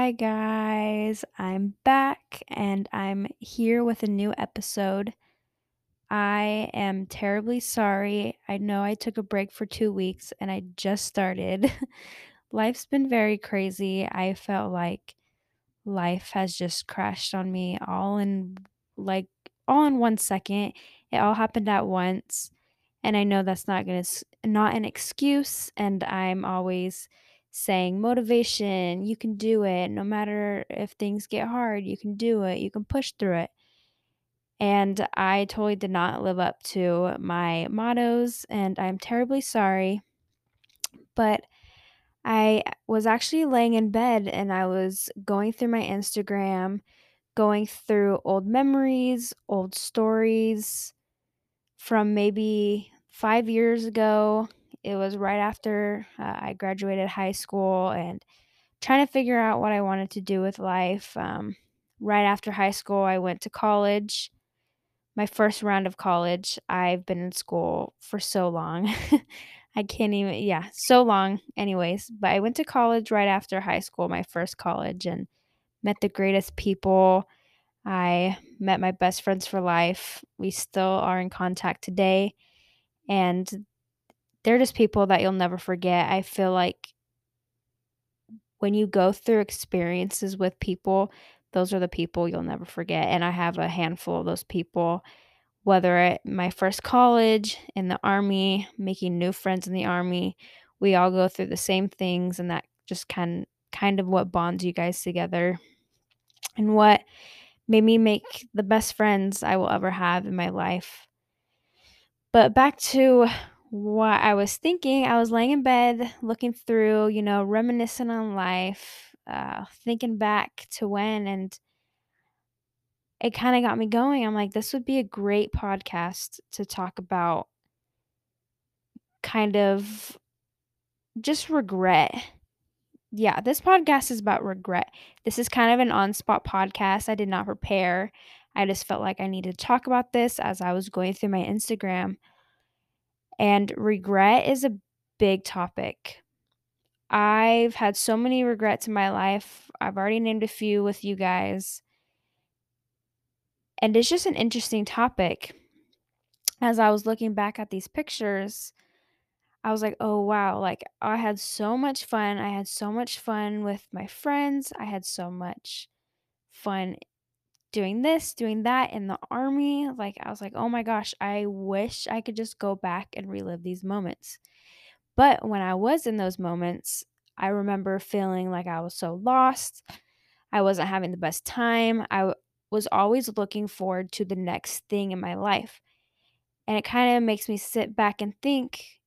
Hi, guys. I'm back and I'm here with a new episode. I am terribly sorry. I know I took a break for two weeks and I just started. Life's been very crazy. I felt like life has just crashed on me all in like all in one second. It all happened at once. And I know that's not gonna not an excuse, and I'm always saying, "Motivation, you can do it. No matter if things get hard, you can do it. You can push through it." And I totally did not live up to my mottos, and I'm terribly sorry. But I was actually laying in bed and I was going through my Instagram, going through old memories, old stories from maybe 5 years ago. It was right after, uh, I graduated high school and trying to figure out what I wanted to do with life. Um, right after high school, I went to college, my first round of college. I've been in school for so long. I can't even yeah, so long anyways, but I went to college right after high school, my first college, and met the greatest people. I met my best friends for life. We still are in contact today, and they're just people that you'll never forget. I feel like when you go through experiences with people, those are the people you'll never forget, and I have a handful of those people, whether at my first college, in the army, making new friends in the army. We all go through the same things, and that just kind kind of what bonds you guys together, and what made me make the best friends I will ever have in my life. But back to what I was thinking, I was laying in bed looking through, you know, reminiscing on life, uh, thinking back to when, and it kinda got me going. I'm like, this would be a great podcast to talk about kind of just regret. Yeah, this podcast is about regret. This is kind of an on-spot podcast. I did not prepare. I just felt like I needed to talk about this as I was going through my Instagram. And regret is a big topic. I've had so many regrets in my life. I've already named a few with you guys. And it's just an interesting topic. As I was looking back at these pictures, I was like, "Oh, wow." Like, I had so much fun. I had so much fun with my friends. I had so much fun doing this, doing that in the army. Like, I was like, "Oh my gosh, I wish I could just go back and relive these moments." But when I was in those moments, I remember feeling like I was so lost. I wasn't having the best time. I w- was always looking forward to the next thing in my life. And it kind of makes me sit back and think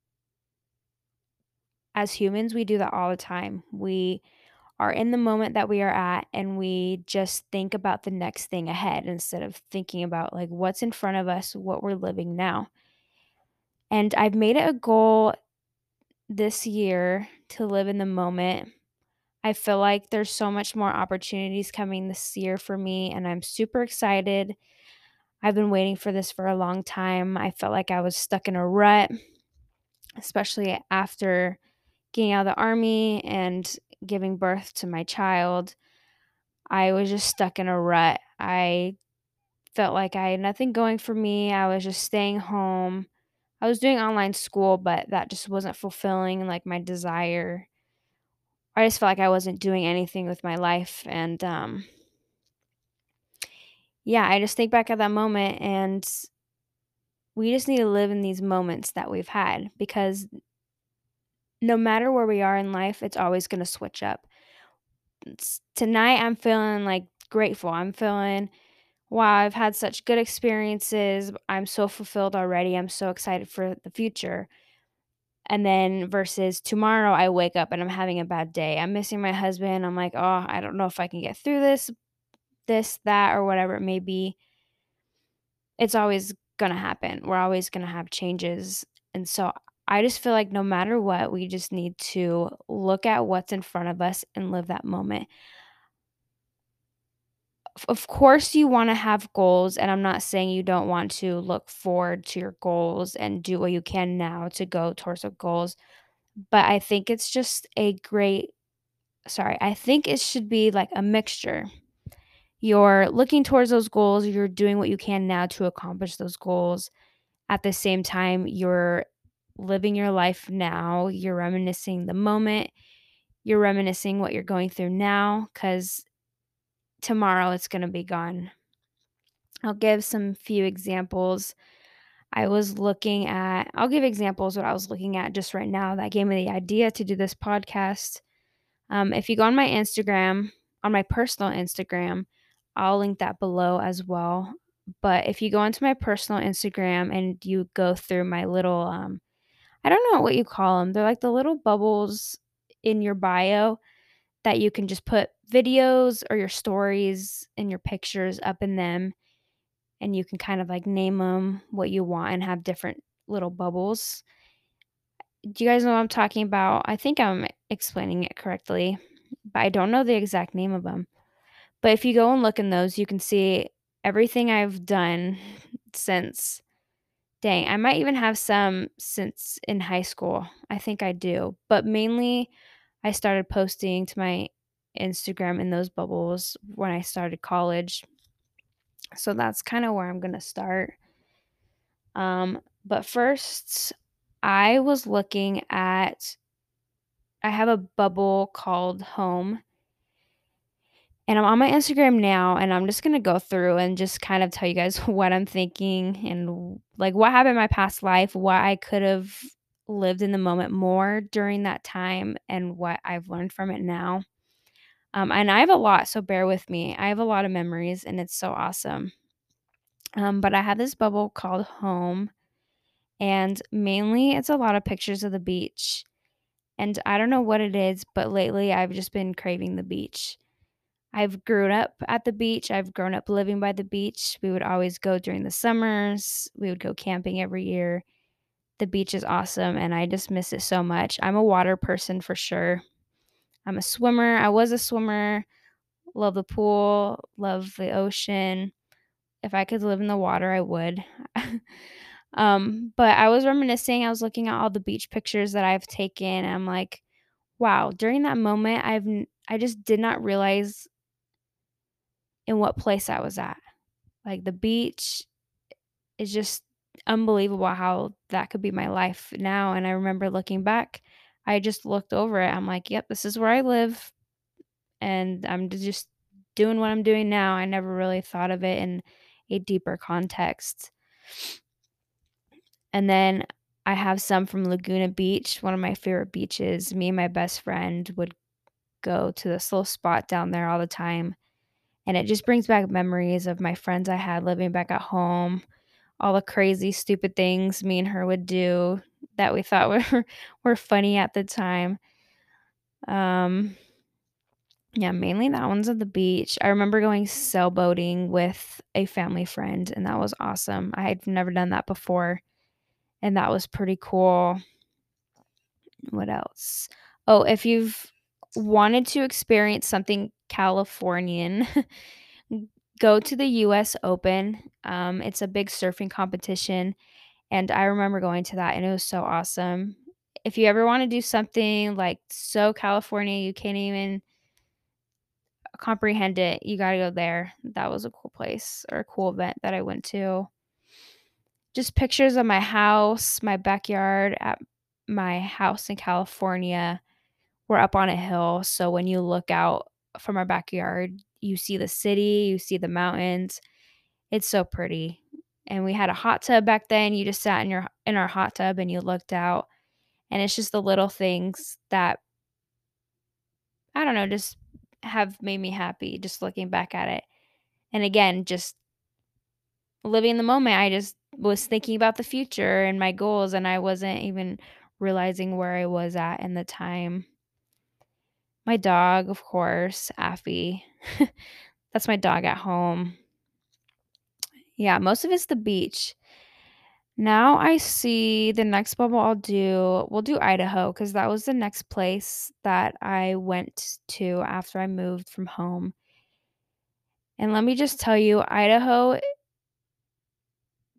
as humans, we do that all the time. We are in the moment that we are at and we just think about the next thing ahead instead of thinking about like what's in front of us, what we're living now. And I've made it a goal this year to live in the moment. I feel like there's so much more opportunities coming this year for me, and I'm super excited. I've been waiting for this for a long time. I felt like I was stuck in a rut, especially after getting out of the army and giving birth to my child. I was just stuck in a rut. I felt like I had nothing going for me. I was just staying home. I was doing online school, but that just wasn't fulfilling like my desire I just felt like I wasn't doing anything with my life, and, um yeah, I just think back at that moment, and we just need to live in these moments that we've had because no matter where we are in life, it's always gonna switch up. Tonight, I'm feeling, like, grateful. I'm feeling, "Wow, I've had such good experiences. I'm so fulfilled already. I'm so excited for the future." And then versus tomorrow, I wake up and I'm having a bad day. I'm missing my husband. I'm like, "Oh, I don't know if I can get through this." this, that, or whatever it may be, it's always gonna happen. We're always gonna have changes. And so I just feel like no matter what, we just need to look at what's in front of us and live that moment. Of course, you wanna have goals, and I'm not saying you don't want to look forward to your goals and do what you can now to go towards the goals, but I think it's just a great sorry, I think it should be like a mixture. You're looking towards those goals, you're doing what you can now to accomplish those goals. At the same time, you're living your life now, you're reminiscing the moment, you're reminiscing what you're going through now cuz tomorrow it's going to be gone. I'll give some few examples. I was looking at I'll give examples what I was looking at just right now that gave me the idea to do this podcast. Um, if you go on my Instagram, on my personal Instagram, I'll link that below as well. But if you go onto my personal Instagram and you go through my little, um, I don't know what you call them, they're like the little bubbles in your bio that you can just put videos or your stories and your pictures up in them and you can kind of like name them what you want and have different little bubbles. Do you guys know what I'm talking about? I think I'm explaining it correctly, but I don't know the exact name of them. But if you go and look in those, you can see everything I've done since dang, I might even have some since in high school. I think I do. But mainly I started posting to my Instagram in those bubbles when I started college. So that's kind of where I'm going to start. Um, but first, I was looking at I have a bubble called home. And I'm on my Instagram now and I'm just going to go through and just kind of tell you guys what I'm thinking and like what happened in my past life, what I could have lived in the moment more during that time and what I've learned from it now. Um, and I have a lot, so bear with me. I have a lot of memories and it's so awesome. Um, but I have this bubble called home and mainly it's a lot of pictures of the beach. And I don't know what it is, but lately I've just been craving the beach. I've grown up at the beach. I've grown up living by the beach. We would always go during the summers. We would go camping every year. The beach is awesome and I just miss it so much. I'm a water person for sure. I'm a swimmer. I was a swimmer. Love the pool, love the ocean. If I could live in the water, I would. um, but I was reminiscing. I was looking at all the beach pictures that I've taken. I'm like, wow, during that moment, I've I just did not realize in what place I was at. Like the beach is just unbelievable how that could be my life now. And I remember looking back, I just looked over it. I'm like, yep, this is where I live. And I'm just doing what I'm doing now. I never really thought of it in a deeper context. And then I have some from Laguna Beach, one of my favorite beaches. Me and my best friend would go to this little spot down there all the time. And it just brings back memories of my friends I had living back at home, all the crazy, stupid things me and her would do that we thought were were funny at the time. Um, yeah, mainly that one's at the beach. I remember going sailboating with a family friend, and that was awesome. I had never done that before, and that was pretty cool. What else? Oh, if you've wanted to experience something Californian, go to the US Open. Um, it's a big surfing competition, and I remember going to that, and it was so awesome. If you ever want to do something like so California, you can't even comprehend it, you got to go there. That was a cool place or a cool event that I went to. Just pictures of my house, my backyard at my house in California. We're up on a hill, so when you look out from our backyard, you see the city, you see the mountains. It's so pretty. And we had a hot tub back then. You just sat in your in our hot tub and you looked out. And it's just the little things that I don't know, just have made me happy just looking back at it. And again, just living the moment, I just was thinking about the future and my goals and I wasn't even realizing where I was at in the time. My dog, of course, Affy. That's my dog at home. Yeah, most of it's the beach. Now I see the next bubble I'll do we'll do Idaho because that was the next place that I went to after I moved from home. And let me just tell you, Idaho,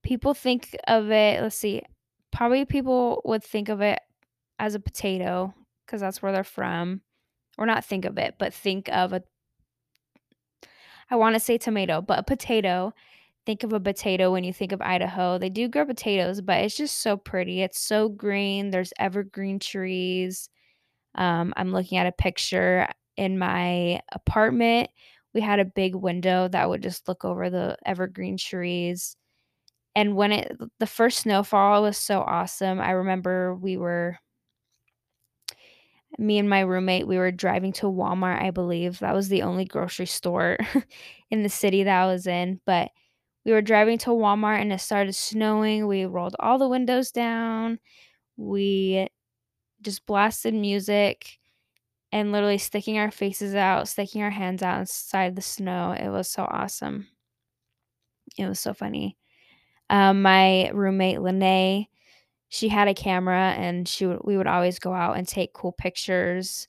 people think of it, let's see, probably people would think of it as a potato because that's where they're from. Or not think of it, but think of a I wanna say tomato, but a potato. Think of a potato when you think of Idaho. They do grow potatoes, but it's just so pretty. It's so green, there's evergreen trees. Um, I'm looking at a picture in my apartment. We had a big window that would just look over the evergreen trees. And when it the first snowfall was so awesome. I remember we were me and my roommate, we were driving to Walmart, I believe. That was the only grocery store in the city that I was in, but we were driving to Walmart and it started snowing. We rolled all the windows down. We just blasted music and literally sticking our faces out, sticking our hands out inside the snow. It was so awesome. It was so funny. Um, my roommate Lene, she had a camera and she would we would always go out and take cool pictures.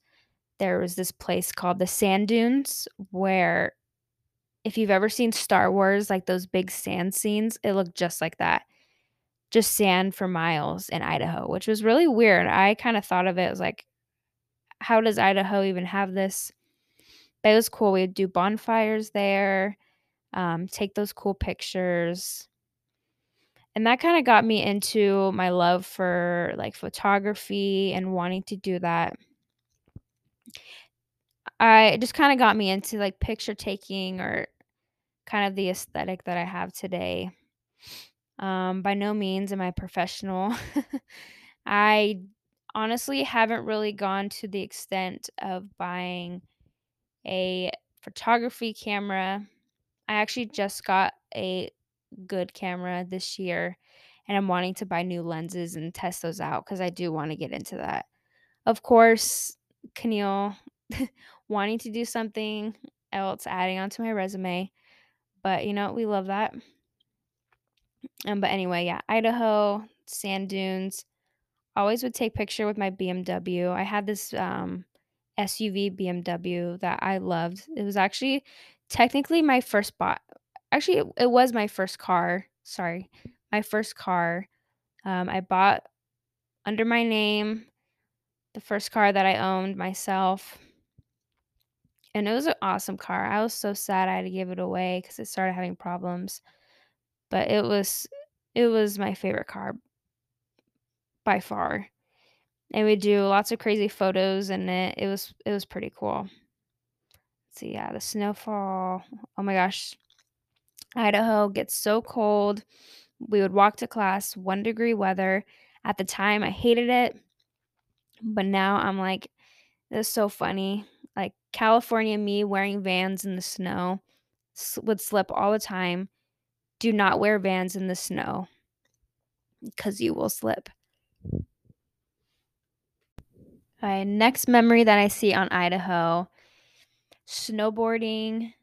There was this place called the Sand Dunes where if you've ever seen Star Wars, like those big sand scenes, it looked just like that. Just sand for miles in Idaho, which was really weird. I kind of thought of it as like, how does Idaho even have this? But it was cool. We'd do bonfires there, um, take those cool pictures. And that kind of got me into my love for like photography and wanting to do that. I it just kind of got me into like picture taking or kind of the aesthetic that I have today. Um, by no means am I professional. I honestly haven't really gone to the extent of buying a photography camera. I actually just got a good camera this year and I'm wanting to buy new lenses and test those out because I do want to get into that. Of course, Keneal wanting to do something else, adding onto my resume. But you know, we love that. Um, but anyway, yeah, Idaho, sand dunes. Always would take picture with my BMW. I had this um, SUV BMW that I loved. It was actually technically my first bought. Actually, it, it was my first car. Sorry, my first car. Um, I bought under my name the first car that I owned myself. And it was an awesome car. I was so sad I had to give it away because it started having problems. But it was it was my favorite car by far. And we do lots of crazy photos in it. It was it was pretty cool. So yeah, the snowfall. Oh my gosh. Idaho gets so cold. We would walk to class, 1 degree weather. At the time, I hated it. But now I'm like, this is so funny. Like California me wearing Vans in the snow would slip all the time. Do not wear Vans in the snow because you will slip. My next memory that I see on Idaho snowboarding.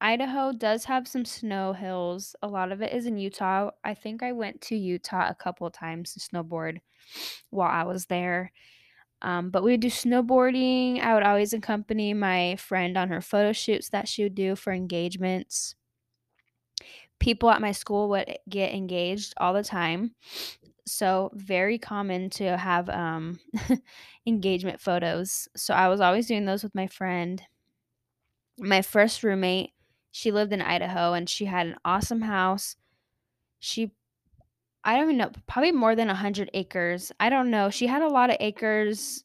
Idaho does have some snow hills. A lot of it is in Utah. I think I went to Utah a couple times to snowboard while I was there. Um, but we would do snowboarding. I would always accompany my friend on her photo shoots that she would do for engagements. People at my school would get engaged all the time. So, very common to have um, engagement photos. So, I was always doing those with my friend. My first roommate, she lived in Idaho and she had an awesome house. She I don't even know, probably more than 100 acres. I don't know. She had a lot of acres.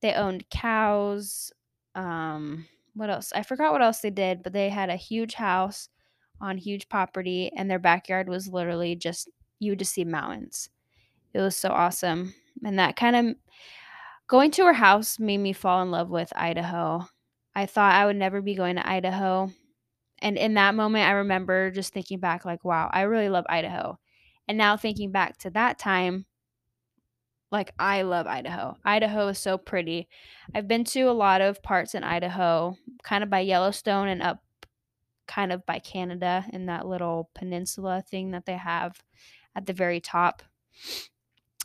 They owned cows. Um, what else? I forgot what else they did, but they had a huge house on huge property, and their backyard was literally just you would just see mountains. It was so awesome. And that kind of going to her house made me fall in love with Idaho. I thought I would never be going to Idaho. And in that moment, I remember just thinking back, like, wow, I really love Idaho. And now thinking back to that time, like, I love Idaho. Idaho is so pretty. I've been to a lot of parts in Idaho, kind of by Yellowstone and up kind of by Canada in that little peninsula thing that they have at the very top.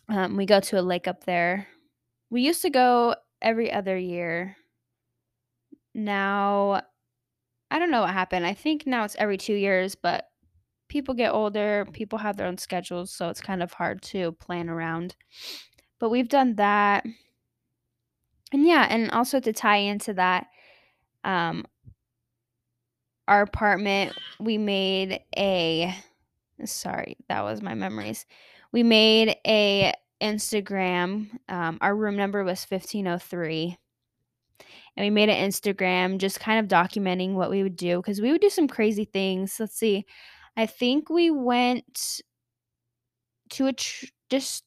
Um, we go to a lake up there. We used to go every other year. Now, I don't know what happened. I think now it's every two years, but people get older, people have their own schedules, so it's kind of hard to plan around. But we've done that. And yeah, and also to tie into that, um our apartment, we made a sorry, that was my memories. We made a Instagram, um, our room number was 1503 and we made an Instagram just kind of documenting what we would do because we would do some crazy things. Let's see. I think we went to a tr- just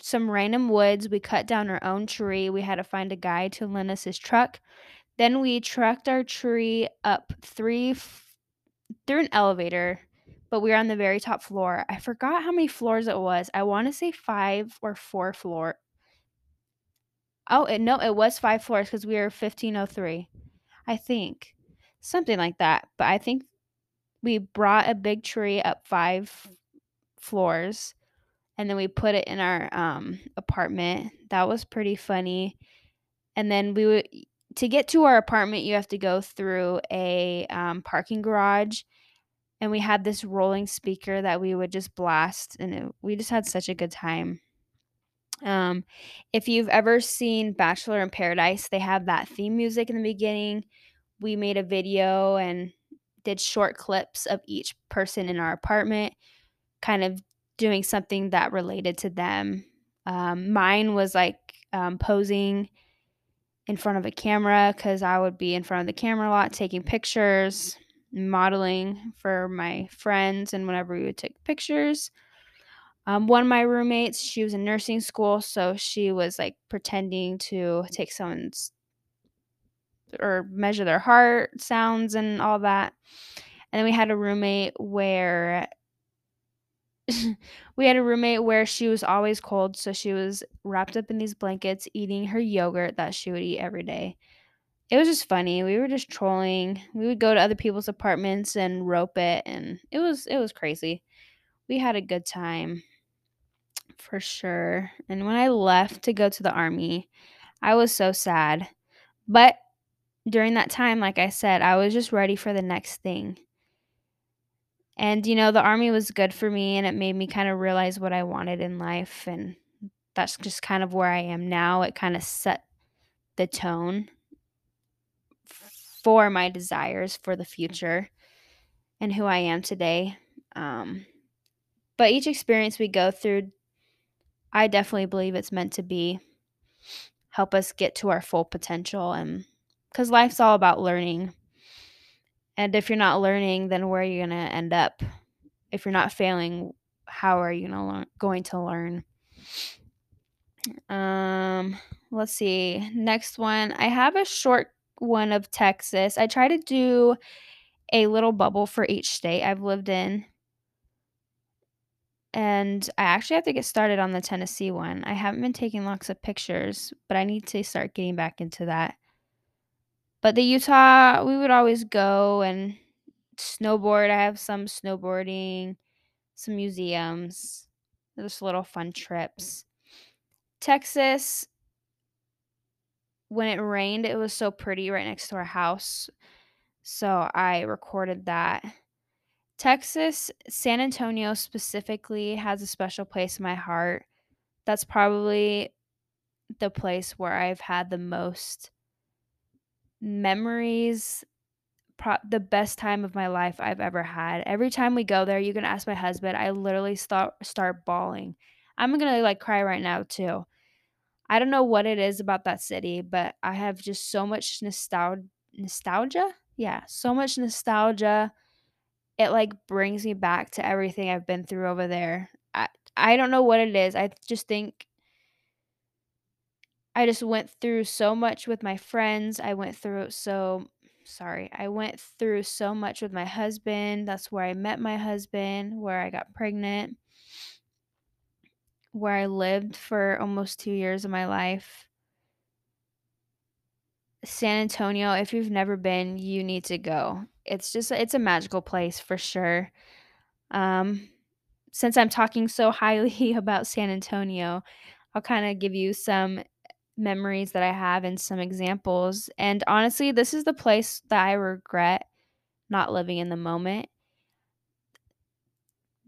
some random woods. We cut down our own tree. We had to find a guy to lend us his truck. Then we trucked our tree up three f- through an elevator, but we were on the very top floor. I forgot how many floors it was. I want to say five or four floor. Oh, it, no, it was five floors because we were 1503. I think. Something like that. But I think we brought a big tree up 5 floors and then we put it in our um apartment. That was pretty funny. And then we would to get to our apartment, you have to go through a um, parking garage. And we had this rolling speaker that we would just blast, and it, we just had such a good time. Um, if you've ever seen Bachelor in Paradise, they have that theme music in the beginning we made a video and did short clips of each person in our apartment, kind of doing something that related to them. Um, mine was like um, posing in front of a camera because I would be in front of the camera a lot, taking pictures, modeling for my friends, and whenever we would take pictures. Um, one of my roommates, she was in nursing school, so she was like pretending to take someone's or measure their heart sounds and all that. And then we had a roommate where we had a roommate where she was always cold, so she was wrapped up in these blankets eating her yogurt that she would eat every day. It was just funny. We were just trolling. We would go to other people's apartments and rope it and it was it was crazy. We had a good time for sure. And when I left to go to the army, I was so sad. But during that time, like I said, I was just ready for the next thing. And, you know, the army was good for me and it made me kind of realize what I wanted in life. And that's just kind of where I am now. It kind of set the tone for my desires for the future and who I am today. Um, but each experience we go through, I definitely believe it's meant to be help us get to our full potential and because life's all about learning. And if you're not learning then where are you going to end up? If you're not failing how are you gonna learn, going to learn? Um let's see. Next one. I have a short one of texas. I try to do a little bubble for each state i've lived in and i actually have to get started on the tennessee one i haven't been taking lots of pictures but i need to start getting back into that but the utah we would always go and snowboard i have some snowboarding some museums just little fun trips Texas, when it rained, it was so pretty right next to our house. So I recorded that. Texas, San Antonio specifically has a special place in my heart. That's probably the place where I've had the most memories, pro- the best time of my life I've ever had. Every time we go there, you can ask my husband, I literally start start bawling. I'm going to like cry right now too I don't know what it is about that city, but I have just so much nostalgia nostalgia? Yeah, so much nostalgia. It like brings me back to everything I've been through over there. I I don't know what it is. I just think I just went through so much with my friends. I went through so sorry. I went through so much with my husband. That's where I met my husband, where I got pregnant, where I lived for almost 2 years of my life San Antonio, if you've never been, you need to go. It's just it's a magical place for sure. Um, since I'm talking so highly about San Antonio, I'll kind of give you some memories that I have and some examples. And honestly, this is the place that I regret not living in the moment.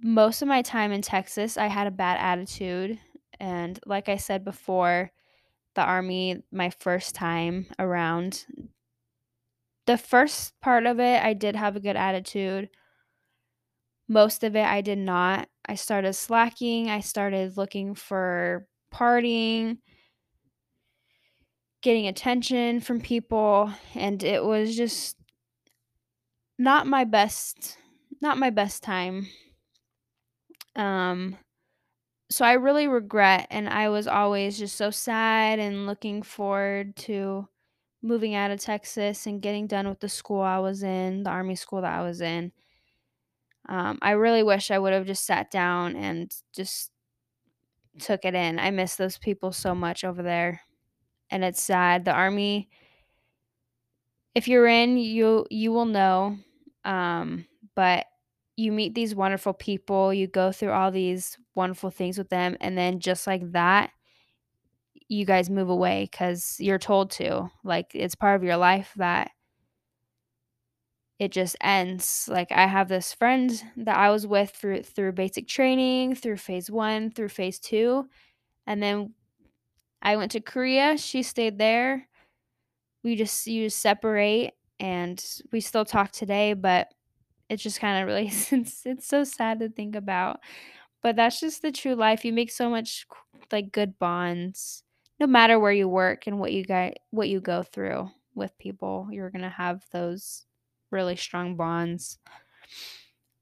Most of my time in Texas, I had a bad attitude. And like I said before, the army my first time around. The first part of it, I did have a good attitude. Most of it, I did not. I started slacking. I started looking for partying, getting attention from people, and it was just not my best not my best time. Um so I really regret and I was always just so sad and looking forward to moving out of Texas and getting done with the school I was in, the army school that I was in. Um, I really wish I would have just sat down and just took it in. I miss those people so much over there. And it's sad. The army if you're in, you you will know. Um, but you meet these wonderful people, you go through all these wonderful things with them, and then just like that, you guys move away because you're told to. Like it's part of your life that it just ends. Like I have this friend that I was with through through basic training, through phase one, through phase two, and then I went to Korea. She stayed there. We just you just separate, and we still talk today, but it's just kind of really it's, it's so sad to think about but that's just the true life you make so much like good bonds no matter where you work and what you get what you go through with people you're gonna have those really strong bonds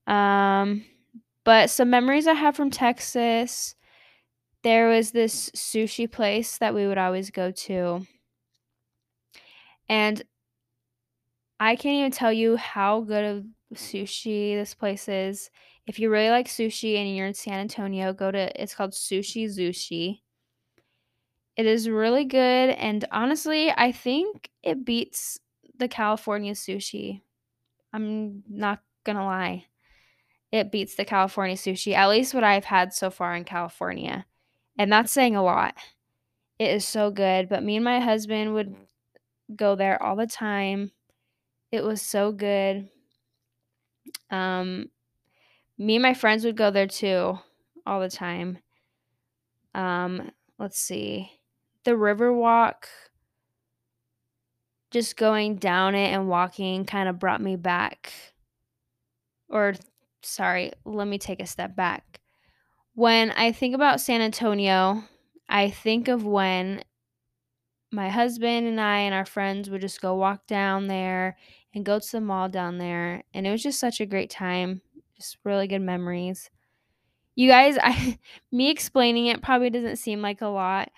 um but some memories i have from texas there was this sushi place that we would always go to and i can't even tell you how good of sushi this place is. If you really like sushi and you're in San Antonio, go to it's called Sushi Zushi. It is really good and honestly, I think it beats the California sushi. I'm not going to lie. It beats the California sushi, at least what I've had so far in California. And that's saying a lot. It is so good, but me and my husband would go there all the time. It was so good. Um, me and my friends would go there too all the time. Um, let's see. The Riverwalk, just going down it and walking kind of brought me back. Or, sorry, let me take a step back. When I think about San Antonio, I think of when my husband and I and our friends would just go walk down there and go to the mall down there. And it was just such a great time. Just really good memories. You guys, I me explaining it probably doesn't seem like a lot,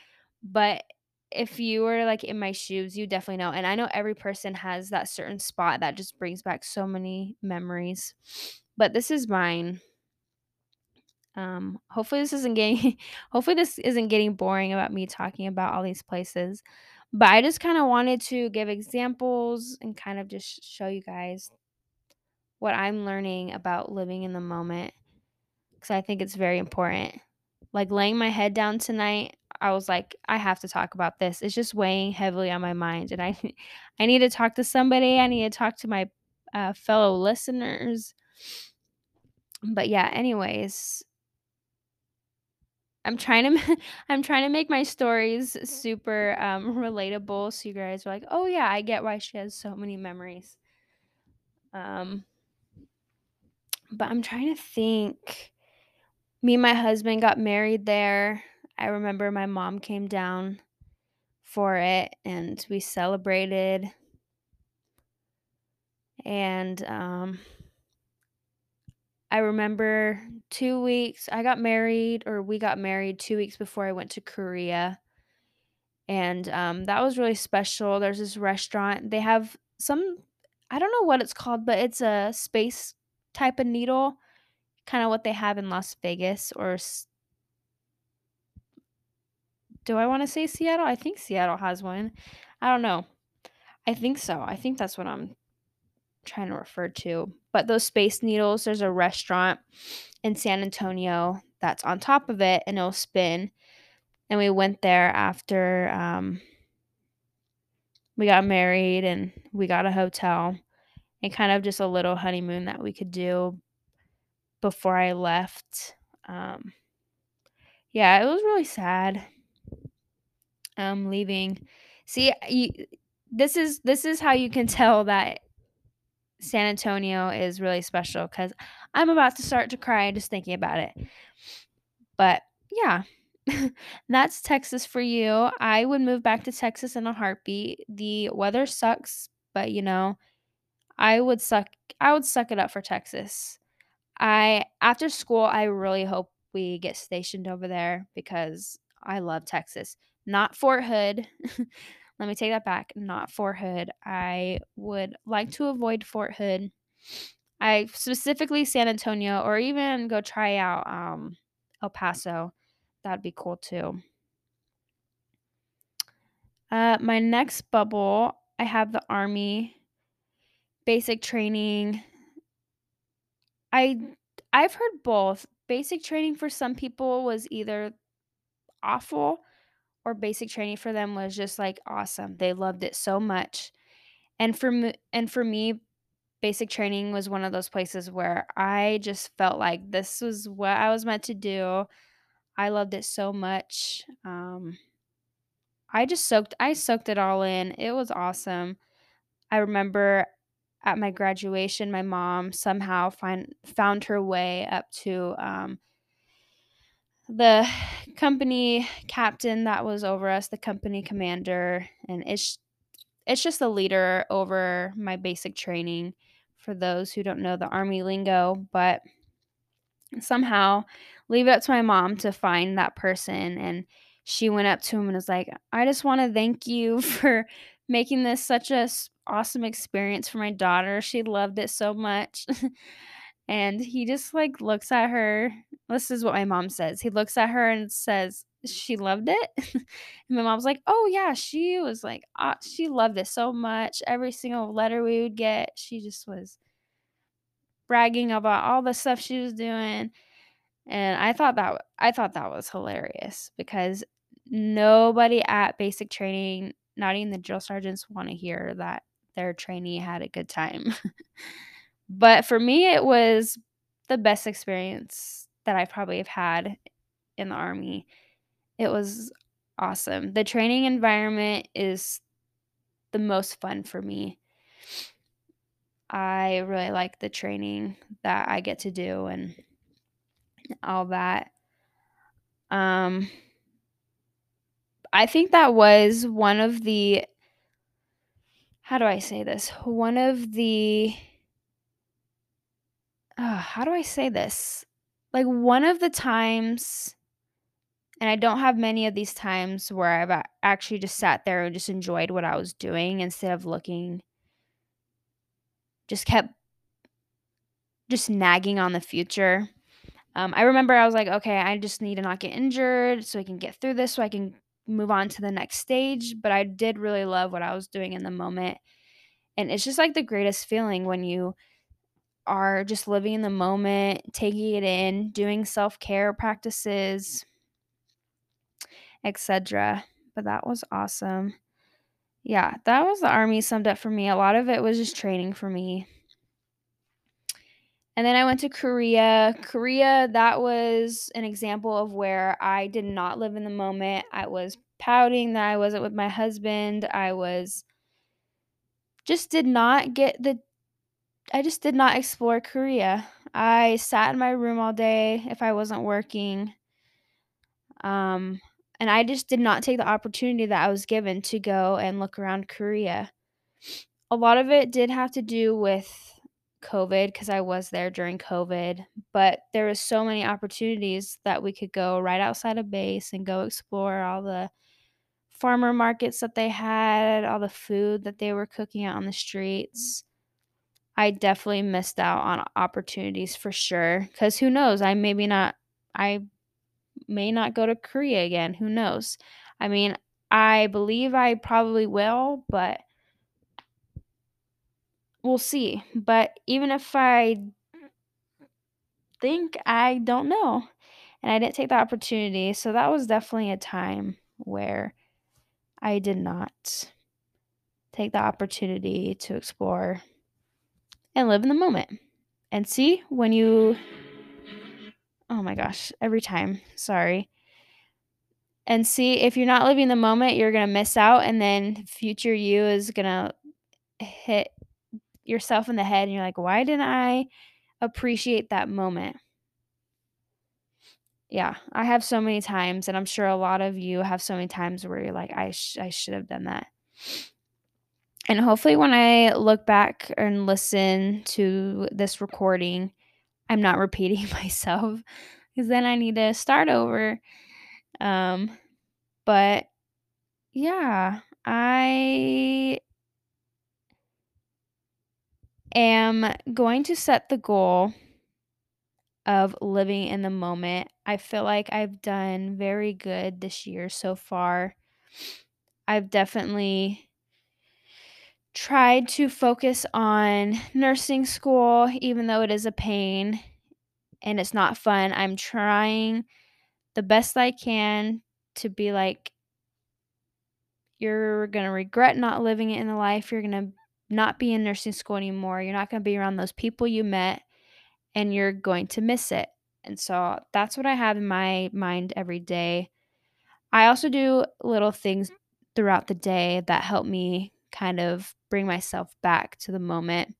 but if you were like in my shoes, you definitely know. And I know every person has that certain spot that just brings back so many memories. But this is mine. Um, hopefully this isn't getting hopefully this isn't getting boring about me talking about all these places. But I just kind of wanted to give examples and kind of just show you guys what I'm learning about living in the moment because I think it's very important. Like laying my head down tonight, I was like, I have to talk about this. It's just weighing heavily on my mind, and I, I need to talk to somebody. I need to talk to my uh, fellow listeners. But yeah, anyways, I'm trying to I'm trying to make my stories super um, relatable, so you guys are like, oh yeah, I get why she has so many memories. Um, but I'm trying to think. Me and my husband got married there. I remember my mom came down for it, and we celebrated. And um, I remember two weeks, I got married, or we got married two weeks before I went to Korea. And um, that was really special. There's this restaurant. They have some, I don't know what it's called, but it's a space type of needle, kind of what they have in Las Vegas or. Do I want to say Seattle? I think Seattle has one. I don't know. I think so. I think that's what I'm trying to refer to. But those space needles, there's a restaurant in San Antonio that's on top of it and it'll spin. And we went there after um, we got married and we got a hotel and kind of just a little honeymoon that we could do before I left. Um, yeah, it was really sad. Um leaving. See, you, this is this is how you can tell that San Antonio is really special cuz I'm about to start to cry just thinking about it. But yeah. That's Texas for you. I would move back to Texas in a heartbeat. The weather sucks, but you know, I would suck I would suck it up for Texas. I after school, I really hope we get stationed over there because I love Texas. Not Fort Hood. Let me take that back. Not Fort Hood. I would like to avoid Fort Hood. I specifically San Antonio or even go try out um, El Paso. That'd be cool too. Uh, my next bubble, I have the Army basic training. I I've heard both. Basic training for some people was either awful or basic training for them was just like awesome. They loved it so much. And for me, and for me, basic training was one of those places where I just felt like this was what I was meant to do. I loved it so much. Um, I just soaked I soaked it all in. It was awesome. I remember at my graduation, my mom somehow find found her way up to um, the company captain that was over us, the company commander, and it's it's just the leader over my basic training. For those who don't know the army lingo, but somehow leave it up to my mom to find that person and she went up to him and was like i just want to thank you for making this such a awesome experience for my daughter she loved it so much and he just like looks at her this is what my mom says he looks at her and says she loved it and my mom's like oh yeah she was like she loved it so much every single letter we would get she just was bragging about all the stuff she was doing and I thought that I thought that was hilarious because nobody at basic training, not even the drill sergeants, want to hear that their trainee had a good time. but for me, it was the best experience that I probably have had in the army. It was awesome. The training environment is the most fun for me. I really like the training that I get to do and all that. Um, I think that was one of the how do I say this? One of the uh, how do I say this? Like one of the times and I don't have many of these times where I've actually just sat there and just enjoyed what I was doing instead of looking just kept just nagging on the future. Um, I remember I was like, okay, I just need to not get injured so I can get through this, so I can move on to the next stage. But I did really love what I was doing in the moment. And it's just like the greatest feeling when you are just living in the moment, taking it in, doing self care practices, etc. But that was awesome. Yeah, that was the army summed up for me. A lot of it was just training for me. And then I went to Korea. Korea, that was an example of where I did not live in the moment. I was pouting that I wasn't with my husband. I was just did not get the I just did not explore Korea. I sat in my room all day if I wasn't working. Um and I just did not take the opportunity that I was given to go and look around Korea. A lot of it did have to do with COVID because I was there during COVID, but there was so many opportunities that we could go right outside of base and go explore all the farmer markets that they had, all the food that they were cooking out on the streets. I definitely missed out on opportunities for sure cuz who knows, I maybe not I may not go to Korea again, who knows. I mean, I believe I probably will, but we'll see. But even if I think, I don't know. And I didn't take the opportunity. So that was definitely a time where I did not take the opportunity to explore and live in the moment. And see, when you, oh my gosh, every time, sorry. and see if you're not living the moment, you're going to miss out and then future you is going to hit yourself in the head and you're like, "Why didn't I appreciate that moment?" Yeah, I have so many times and I'm sure a lot of you have so many times where you're like, "I sh- I should have done that." And hopefully when I look back and listen to this recording, I'm not repeating myself because then I need to start over. Um, but yeah, I am going to set the goal of living in the moment. I feel like I've done very good this year so far. I've definitely tried to focus on nursing school, even though it is a pain and it's not fun. I'm trying the best I can to be like, you're going to regret not living it in the life. You're going to not be in nursing school anymore. You're not going to be around those people you met and you're going to miss it. And so that's what I have in my mind every day. I also do little things throughout the day that help me kind of bring myself back to the moment.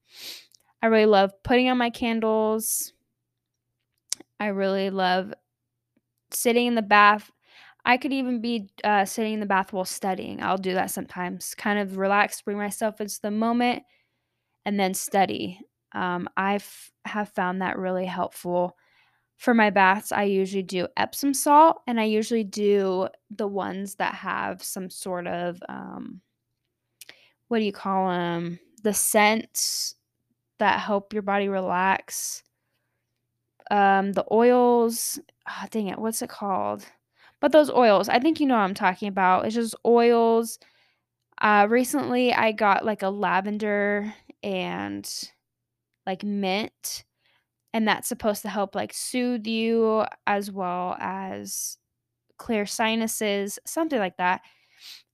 I really love putting on my candles. I really love sitting in the bath. I could even be uh, sitting in the bath while studying. I'll do that sometimes. Kind of relax, bring myself into the moment, and then study. Um, I have found that really helpful. For my baths, I usually do Epsom salt, and I usually do the ones that have some sort of um, what do you call them? The scents that help your body relax. Um, the oils. Oh, dang it, what's it called? But those oils, I think you know what I'm talking about. It's just oils. Uh, recently, I got like a lavender and like mint, and that's supposed to help like soothe you as well as clear sinuses, something like that.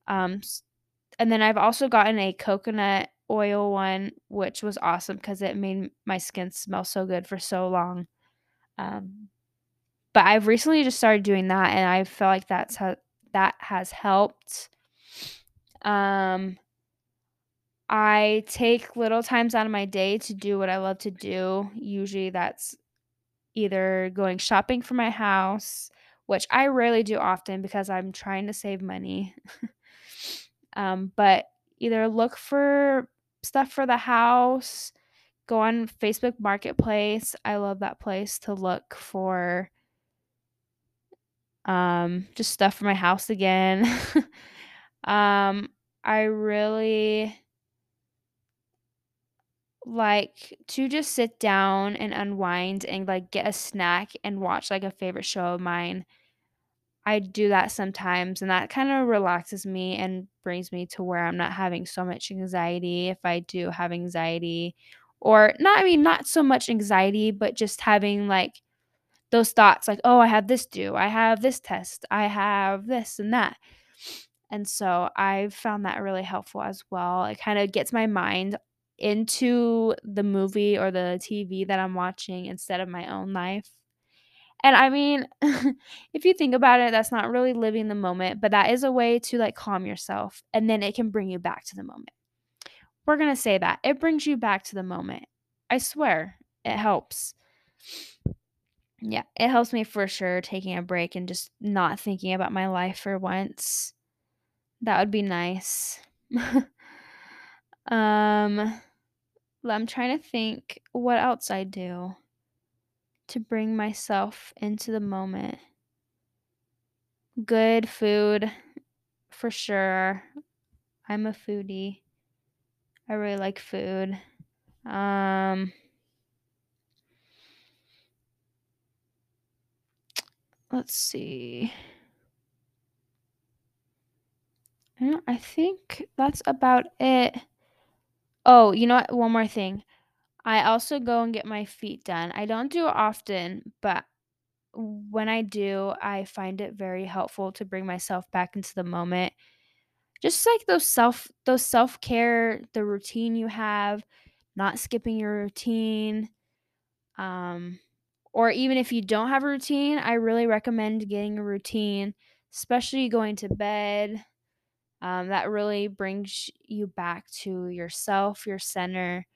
Um, and then I've also gotten a coconut oil one, which was awesome because it made my skin smell so good for so long. Um, but I've recently just started doing that, and I feel like that's how that has helped. Um, I take little times out of my day to do what I love to do. Usually, that's either going shopping for my house, which I rarely do often because I'm trying to save money. um, but either look for stuff for the house, go on Facebook Marketplace. I love that place to look for um, just stuff for my house again. um, I really like to just sit down and unwind and like get a snack and watch like a favorite show of mine. I do that sometimes and that kind of relaxes me and brings me to where I'm not having so much anxiety if I do have anxiety or not I mean not so much anxiety but just having like those thoughts like, oh, I have this due, I have this test, I have this and that. And so I've found that really helpful as well. It kind of gets my mind into the movie or the TV that I'm watching instead of my own life. And I mean, if you think about it, that's not really living the moment, but that is a way to like calm yourself and then it can bring you back to the moment. We're going to say that. It brings you back to the moment. I swear, it helps. Yeah, it helps me for sure taking a break and just not thinking about my life for once. That would be nice. um I'm trying to think what else I do to bring myself into the moment. Good food for sure. I'm a foodie. I really like food. Um let's see. I think that's about it. Oh, you know what? One more thing. I also go and get my feet done. I don't do it often, but when I do, I find it very helpful to bring myself back into the moment. Just like those self those self-care, the routine you have, not skipping your routine. Um or even if you don't have a routine, I really recommend getting a routine especially going to bed. Um, that really brings you back to yourself, your center,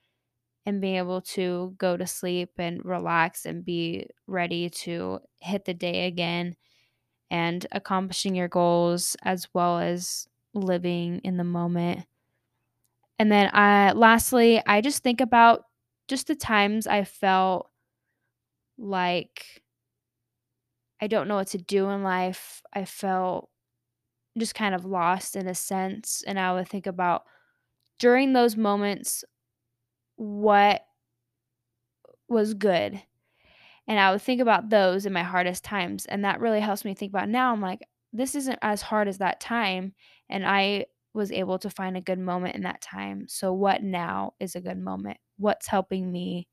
and being able to go to sleep and relax and be ready to hit the day again and accomplishing your goals as well as living in the moment. And then I lastly, I just think about just the times I felt like I don't know what to do in life. I felt just kind of lost in a sense. And I would think about during those moments what was good. And I would think about those in my hardest times. And that really helps me think about now. I'm like, this isn't as hard as that time. And I was able to find a good moment in that time. So, what now is a good moment? What's helping me?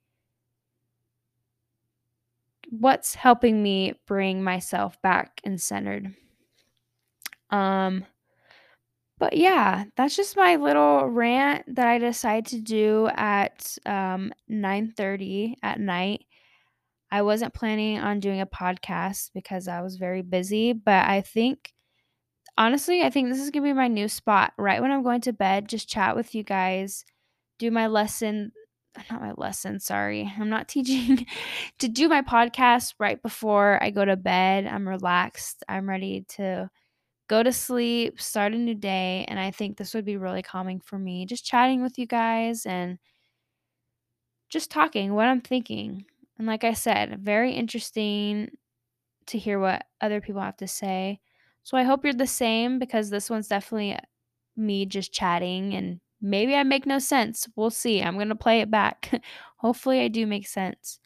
What's helping me bring myself back and centered? Um, but yeah, that's just my little rant that I decided to do at um 9:30 at night. I wasn't planning on doing a podcast because I was very busy, but I think honestly, I think this is going to be my new spot. Right when I'm going to bed, just chat with you guys, do my lesson, not my lesson, sorry. I'm not teaching to do my podcast right before I go to bed. I'm relaxed. I'm ready to go to sleep, start a new day, and I think this would be really calming for me. Just chatting with you guys and just talking what I'm thinking. And like I said, very interesting to hear what other people have to say. So I hope you're the same because this one's definitely me just chatting and maybe I make no sense. We'll see. I'm going to play it back. Hopefully I do make sense.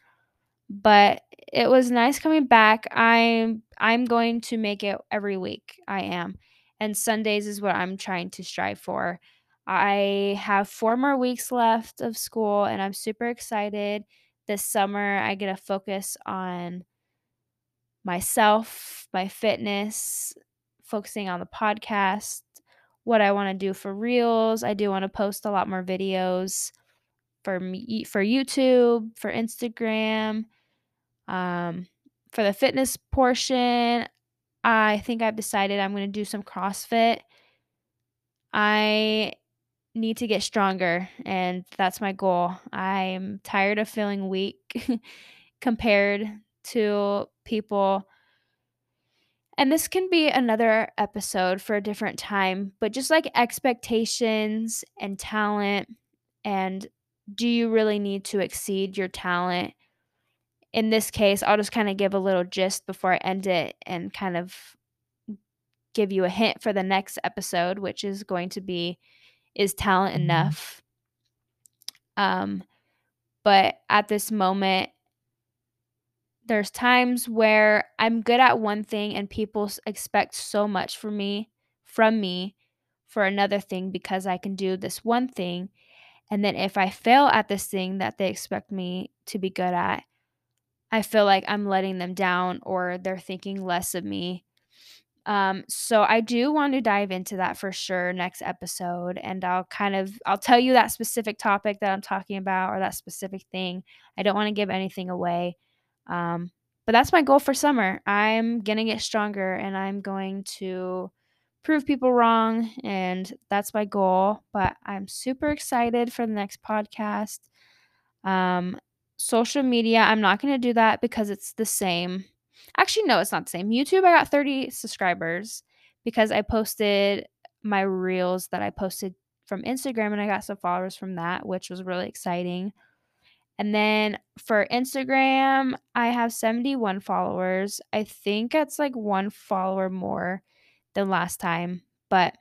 But it was nice coming back. I'm I'm going to make it every week. I am. And Sundays is what I'm trying to strive for. I have 4 more weeks left of school and I'm super excited. This summer I get to focus on myself, my fitness, focusing on the podcast, what I want to do for reels. I do want to post a lot more videos for me for YouTube, for Instagram. Um, for the fitness portion, I think I've decided I'm going to do some CrossFit. I need to get stronger, and that's my goal. I'm tired of feeling weak compared to people. And this can be another episode for a different time, but just like expectations and talent, and do you really need to exceed your talent? In this case, I'll just kind of give a little gist before I end it and kind of give you a hint for the next episode, which is going to be Is Talent Enough? Um, but at this moment, there's times where I'm good at one thing and people expect so much from me from me for another thing because I can do this one thing. And then if I fail at this thing that they expect me to be good at, I feel like I'm letting them down or they're thinking less of me. Um, so I do want to dive into that for sure next episode and I'll kind of I'll tell you that specific topic that I'm talking about or that specific thing. I don't want to give anything away. Um, but that's my goal for summer. I'm to get stronger and I'm going to prove people wrong. And that's my goal. But I'm super excited for the next podcast. Um, social media, I'm not going to do that because it's the same. Actually, no, it's not the same. YouTube, I got 30 subscribers because I posted my reels that I posted from Instagram and I got some followers from that, which was really exciting. And then for Instagram, I have 71 followers. I think it's like one follower more than last time, but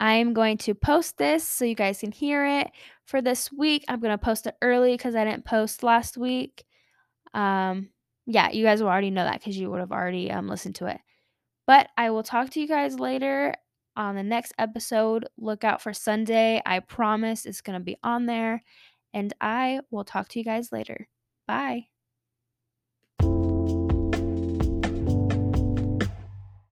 I'm going to post this so you guys can hear it for this week. I'm going to post it early because I didn't post last week. Um, yeah, you guys will already know that because you would have already um, listened to it. But I will talk to you guys later on the next episode. Look out for Sunday. I promise it's going to be on there. And I will talk to you guys later. Bye.